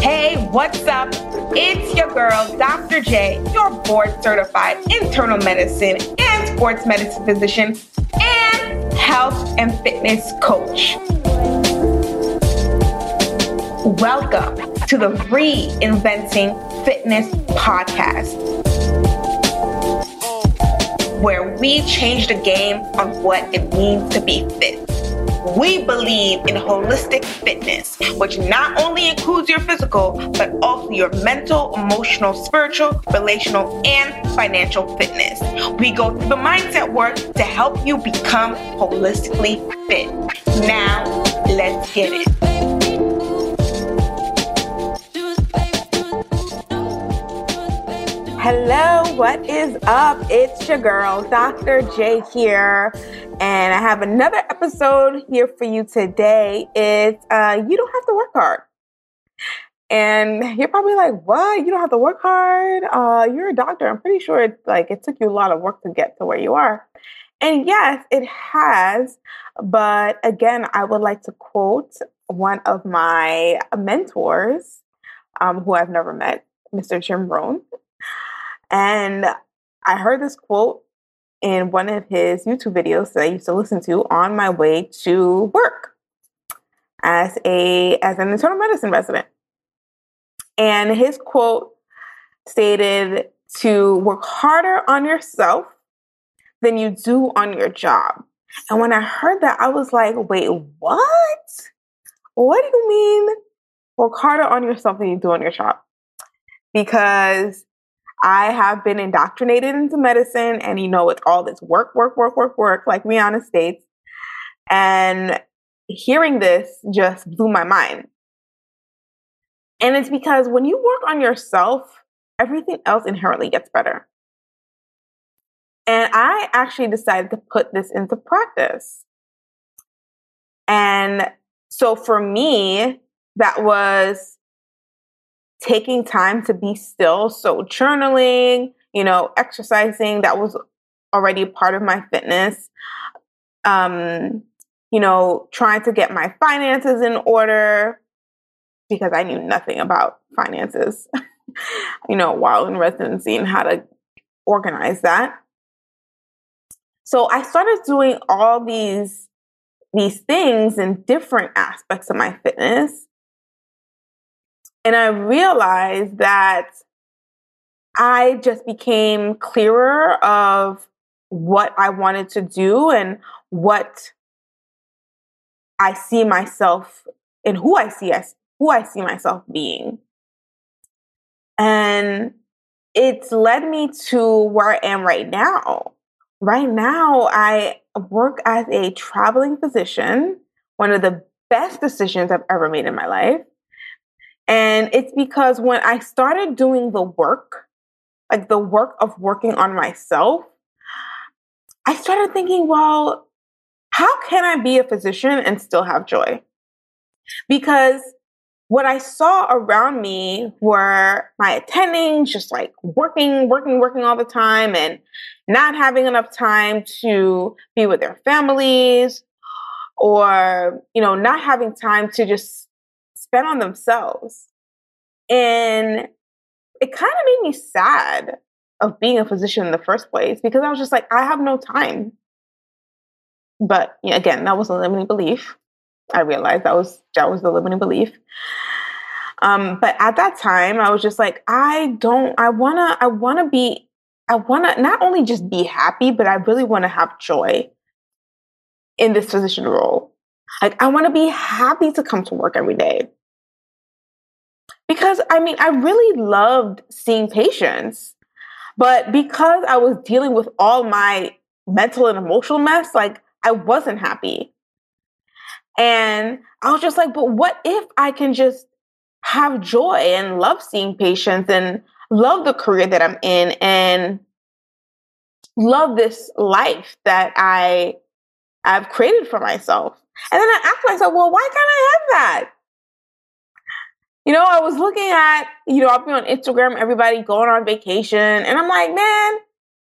Hey, what's up? It's your girl, Dr. J, your board certified internal medicine and sports medicine physician and health and fitness coach. Welcome to the Reinventing Fitness podcast, where we change the game on what it means to be fit. We believe in holistic fitness, which not only includes your physical, but also your mental, emotional, spiritual, relational, and financial fitness. We go through the mindset work to help you become holistically fit. Now, let's get it. Hello, what is up? It's your girl, Dr. J here, and I have another episode here for you today. It's uh, you don't have to work hard. And you're probably like, what? You don't have to work hard? Uh, you're a doctor. I'm pretty sure it like it took you a lot of work to get to where you are. And yes, it has. But again, I would like to quote one of my mentors, um, who I've never met, Mr. Jim Rohn. And I heard this quote in one of his YouTube videos that I used to listen to on my way to work as a as an internal medicine resident. And his quote stated to work harder on yourself than you do on your job. And when I heard that, I was like, wait, what? What do you mean work harder on yourself than you do on your job? Because I have been indoctrinated into medicine and you know it's all this work, work, work, work, work, like Rihanna states. And hearing this just blew my mind. And it's because when you work on yourself, everything else inherently gets better. And I actually decided to put this into practice. And so for me, that was taking time to be still. So journaling, you know, exercising, that was already part of my fitness. Um, you know, trying to get my finances in order because I knew nothing about finances, you know, while in residency and how to organize that. So I started doing all these these things in different aspects of my fitness and I realized that I just became clearer of what I wanted to do and what I see myself and who I see as who I see myself being. And it's led me to where I am right now. Right now, I work as a traveling physician, one of the best decisions I've ever made in my life. And it's because when I started doing the work, like the work of working on myself, I started thinking, well, how can I be a physician and still have joy? Because what I saw around me were my attendings just like working, working, working all the time and not having enough time to be with their families or, you know, not having time to just spend on themselves. And it kind of made me sad of being a physician in the first place because I was just like, I have no time. But yeah, again, that was a limiting belief. I realized that was that was the limiting belief. Um, but at that time, I was just like, I don't. I wanna. I wanna be. I wanna not only just be happy, but I really want to have joy in this physician role. Like, I want to be happy to come to work every day because I mean, I really loved seeing patients, but because I was dealing with all my mental and emotional mess, like I wasn't happy. And I was just like, but what if I can just have joy and love seeing patients and love the career that I'm in and love this life that I I've created for myself. And then I asked myself, well, why can't I have that? You know, I was looking at, you know, I'll be on Instagram, everybody going on vacation, and I'm like, man,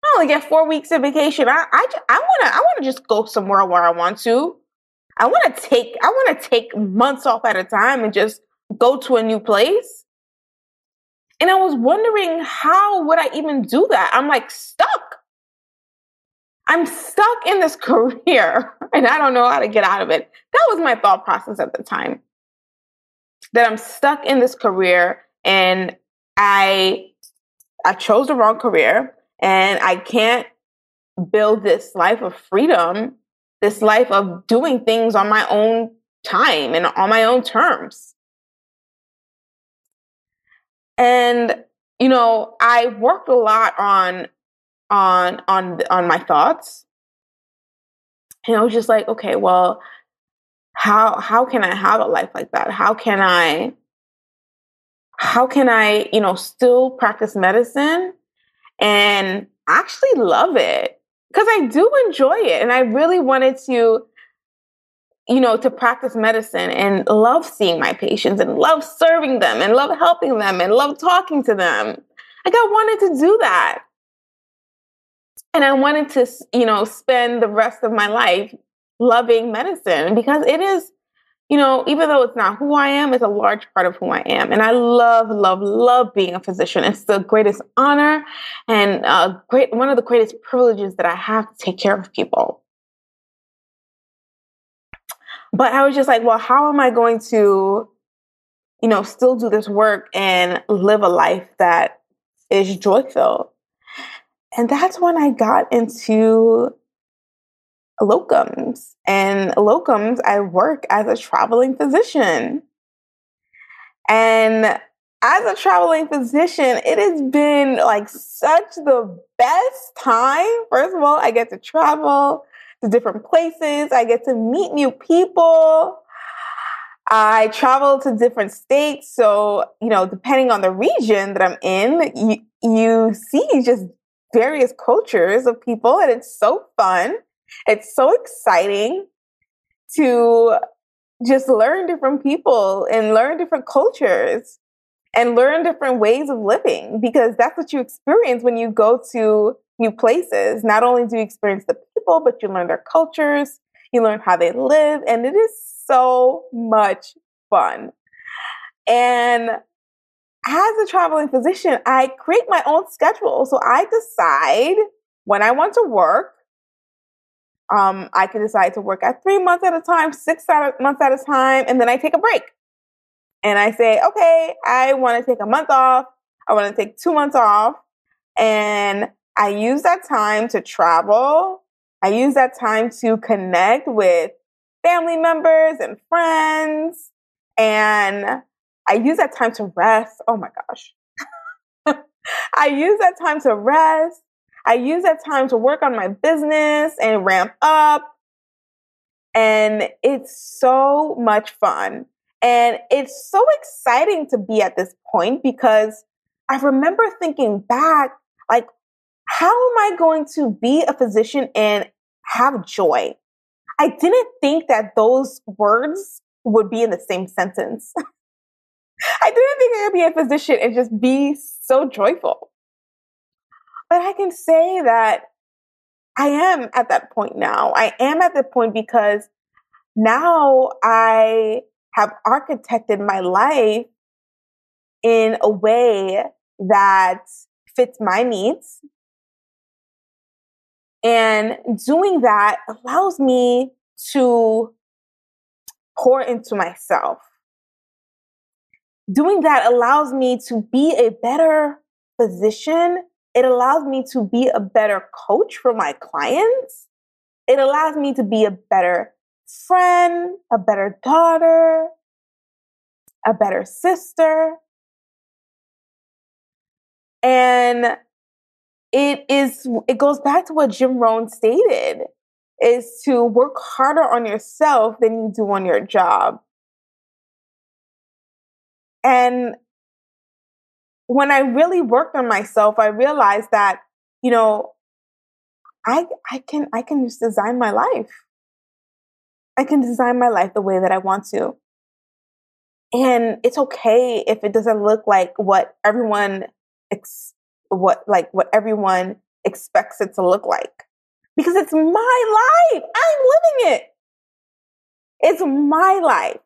I only get four weeks of vacation. I I, I want to I want to just go somewhere where I want to. I want to take I want to take months off at a time and just go to a new place. And I was wondering how would I even do that? I'm like stuck. I'm stuck in this career and I don't know how to get out of it. That was my thought process at the time. That I'm stuck in this career and I I chose the wrong career and I can't build this life of freedom, this life of doing things on my own time and on my own terms. And you know, I worked a lot on on on on my thoughts. And I was just like, okay, well, how how can I have a life like that? How can I how can I, you know, still practice medicine and actually love it? Because I do enjoy it. And I really wanted to, you know, to practice medicine and love seeing my patients and love serving them and love helping them and love talking to them. Like I wanted to do that. And I wanted to, you know, spend the rest of my life loving medicine because it is you know, even though it's not who I am, it's a large part of who I am. And I love, love, love being a physician. It's the greatest honor and uh, great, one of the greatest privileges that I have to take care of people. But I was just like, well, how am I going to, you know, still do this work and live a life that is joy filled? And that's when I got into locums. And locums, I work as a traveling physician. And as a traveling physician, it has been like such the best time. First of all, I get to travel to different places, I get to meet new people. I travel to different states. So, you know, depending on the region that I'm in, you, you see just various cultures of people, and it's so fun. It's so exciting to just learn different people and learn different cultures and learn different ways of living because that's what you experience when you go to new places. Not only do you experience the people, but you learn their cultures, you learn how they live, and it is so much fun. And as a traveling physician, I create my own schedule. So I decide when I want to work, um, I can decide to work at three months at a time, six months at a time, and then I take a break. And I say, okay, I want to take a month off. I want to take two months off. And I use that time to travel. I use that time to connect with family members and friends. And I use that time to rest. Oh my gosh. I use that time to rest. I use that time to work on my business and ramp up. And it's so much fun. And it's so exciting to be at this point because I remember thinking back, like, how am I going to be a physician and have joy? I didn't think that those words would be in the same sentence. I didn't think I could be a physician and just be so joyful. But I can say that I am at that point now. I am at the point because now I have architected my life in a way that fits my needs. And doing that allows me to pour into myself. Doing that allows me to be a better physician it allows me to be a better coach for my clients. It allows me to be a better friend, a better daughter, a better sister. And it is it goes back to what Jim Rohn stated is to work harder on yourself than you do on your job. And when I really worked on myself, I realized that, you know, I I can I can just design my life. I can design my life the way that I want to. And it's okay if it doesn't look like what everyone ex- what like what everyone expects it to look like because it's my life. I'm living it. It's my life.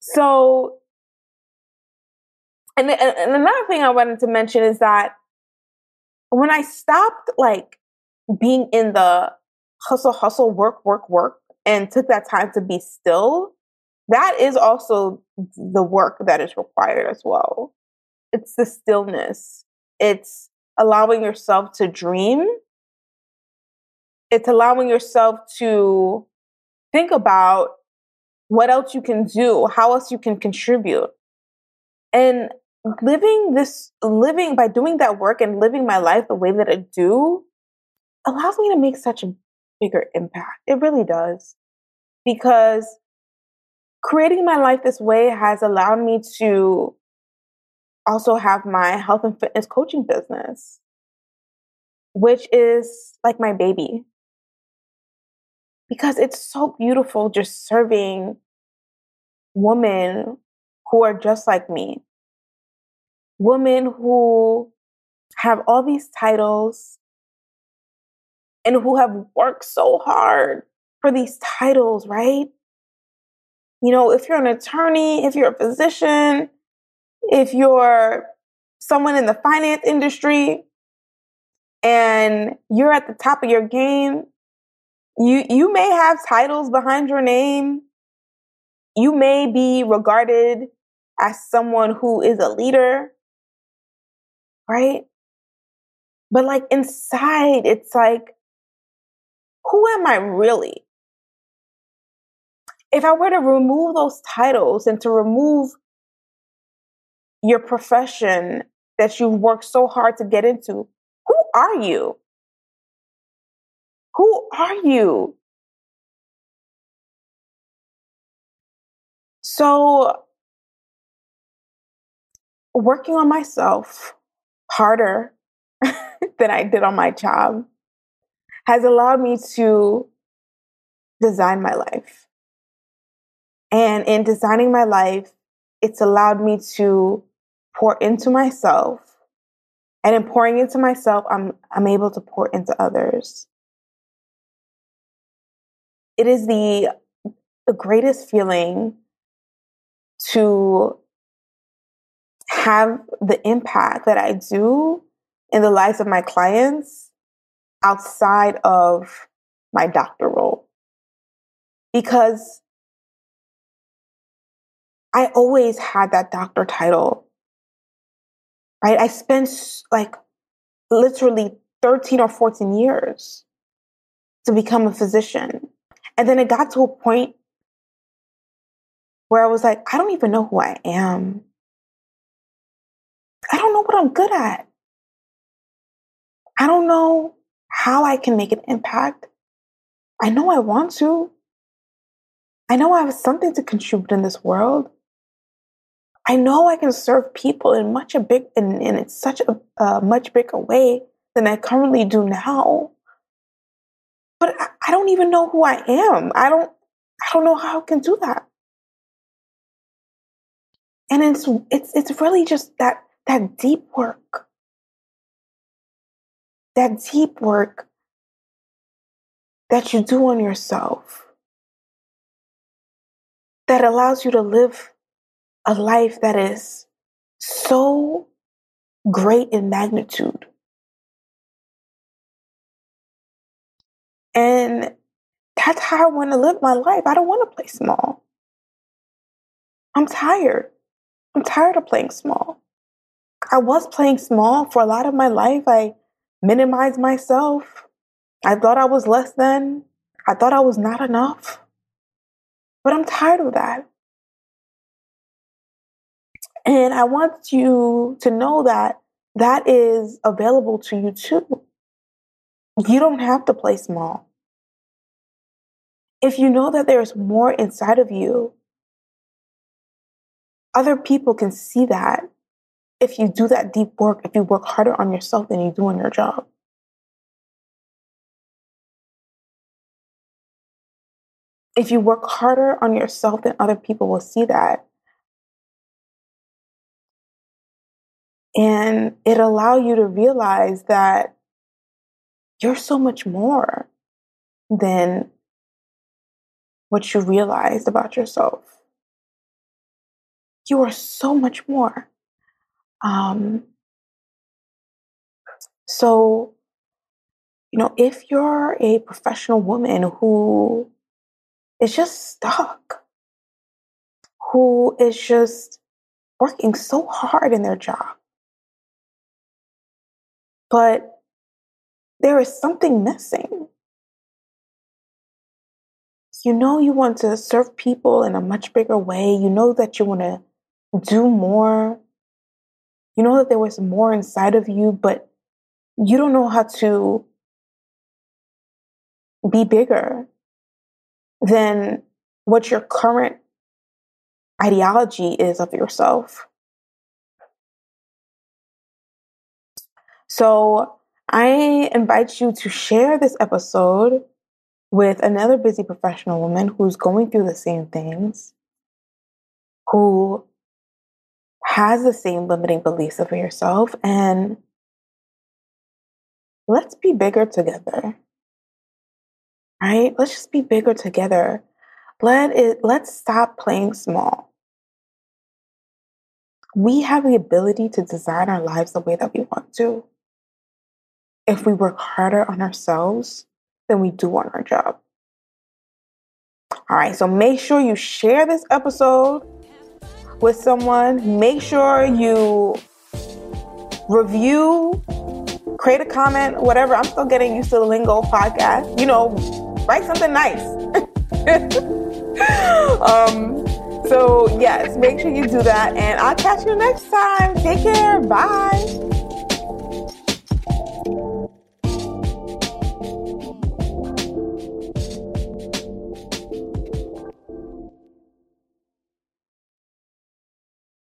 So, and, and another thing I wanted to mention is that when I stopped like being in the hustle, hustle, work, work, work, and took that time to be still, that is also the work that is required as well. It's the stillness. It's allowing yourself to dream. It's allowing yourself to think about what else you can do, how else you can contribute. And living this, living by doing that work and living my life the way that I do allows me to make such a bigger impact. It really does. Because creating my life this way has allowed me to also have my health and fitness coaching business, which is like my baby. Because it's so beautiful just serving women who are just like me, women who have all these titles and who have worked so hard for these titles, right? You know, if you're an attorney, if you're a physician, if you're someone in the finance industry and you're at the top of your game, you you may have titles behind your name. You may be regarded as someone who is a leader, right? But like inside, it's like, who am I really? if I were to remove those titles and to remove your profession that you've worked so hard to get into, who are you? Who are you? So, working on myself harder than I did on my job has allowed me to design my life. And in designing my life, it's allowed me to pour into myself. And in pouring into myself, I'm, I'm able to pour into others. It is the, the greatest feeling to have the impact that I do in the lives of my clients outside of my doctor role. Because I always had that doctor title. Right? I spent like literally 13 or 14 years to become a physician. And then it got to a point where I was like, I don't even know who I am. Don't know what I'm good at. I don't know how I can make an impact. I know I want to. I know I have something to contribute in this world. I know I can serve people in much a big in, in such a, a much bigger way than I currently do now. But I, I don't even know who I am. I don't I don't know how I can do that. And it's it's it's really just that that deep work. That deep work that you do on yourself that allows you to live a life that is so great in magnitude. And that's how I want to live my life. I don't want to play small. I'm tired. I'm tired of playing small. I was playing small for a lot of my life. I minimized myself. I thought I was less than. I thought I was not enough. But I'm tired of that. And I want you to know that that is available to you too. You don't have to play small. If you know that there's more inside of you, other people can see that if you do that deep work, if you work harder on yourself than you do on your job. If you work harder on yourself, then other people will see that And it allow you to realize that you're so much more than what you realized about yourself. You are so much more. Um, so, you know, if you're a professional woman who is just stuck, who is just working so hard in their job, but there is something missing. You know, you want to serve people in a much bigger way. You know that you want to do more. You know that there was more inside of you, but you don't know how to be bigger than what your current ideology is of yourself. So I invite you to share this episode with another busy professional woman who's going through the same things, who has the same limiting beliefs of yourself, and let's be bigger together. Right? Let's just be bigger together. Let it let's stop playing small. We have the ability to design our lives the way that we want to if we work harder on ourselves than we do on our job. All right, so make sure you share this episode with someone. Make sure you review, create a comment, whatever. I'm still getting used to the lingo podcast. You know, write something nice. um, so, yes, make sure you do that. And I'll catch you next time. Take care. Bye.